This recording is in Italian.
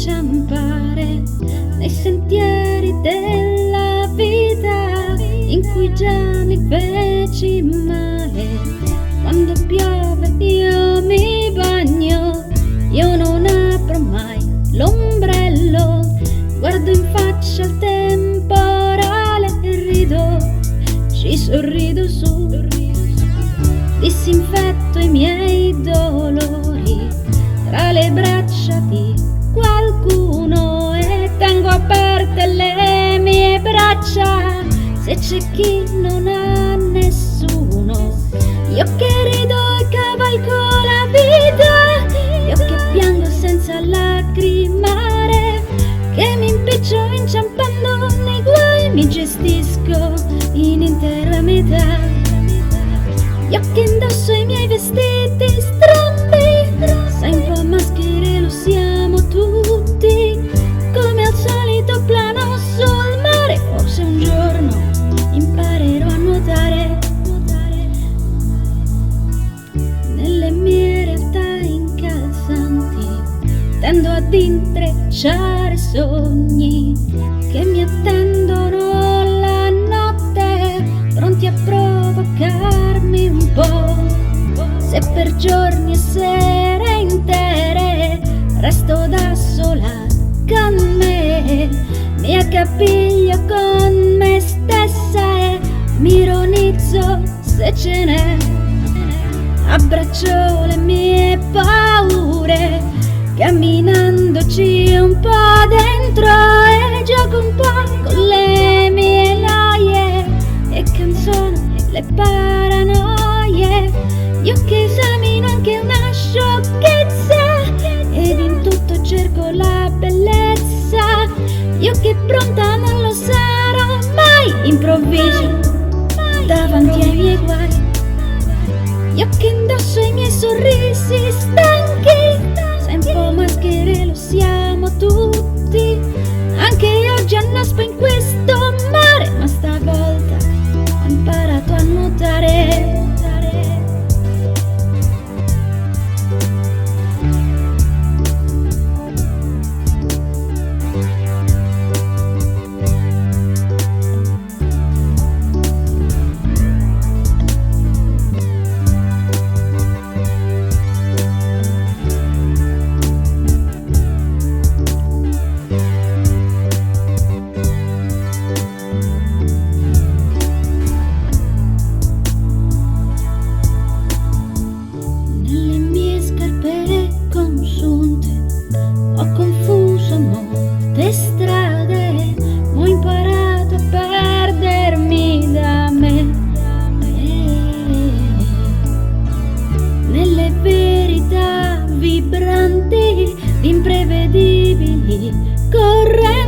inciampare nei sentieri della vita in cui già mi feci mie braccia se c'è chi non ha nessuno. Io che rido e cavalco la vita, io che piango senza lacrimare, che mi impiccio inciampando nei guai, mi gestisco tendo ad intrecciare sogni che mi attendono la notte, pronti a provocarmi un po'. Se per giorni e sere intere resto da sola con me, mi accapiglio con me stessa e mi ironizzo se ce n'è. Abbraccio le mie paure, camminandoci un po' dentro e gioco un po' con le mie noie e canzono le paranoie. Io che esamino anche una sciocchezza ed in tutto cerco la bellezza. Io che pronta non lo sarò mai, improvviso davanti ai miei guai. Io che indosso i miei sorrisi stanchi, po' maschere lo siamo tutti. Anche oggi annaspo in imprevedibili, correnti,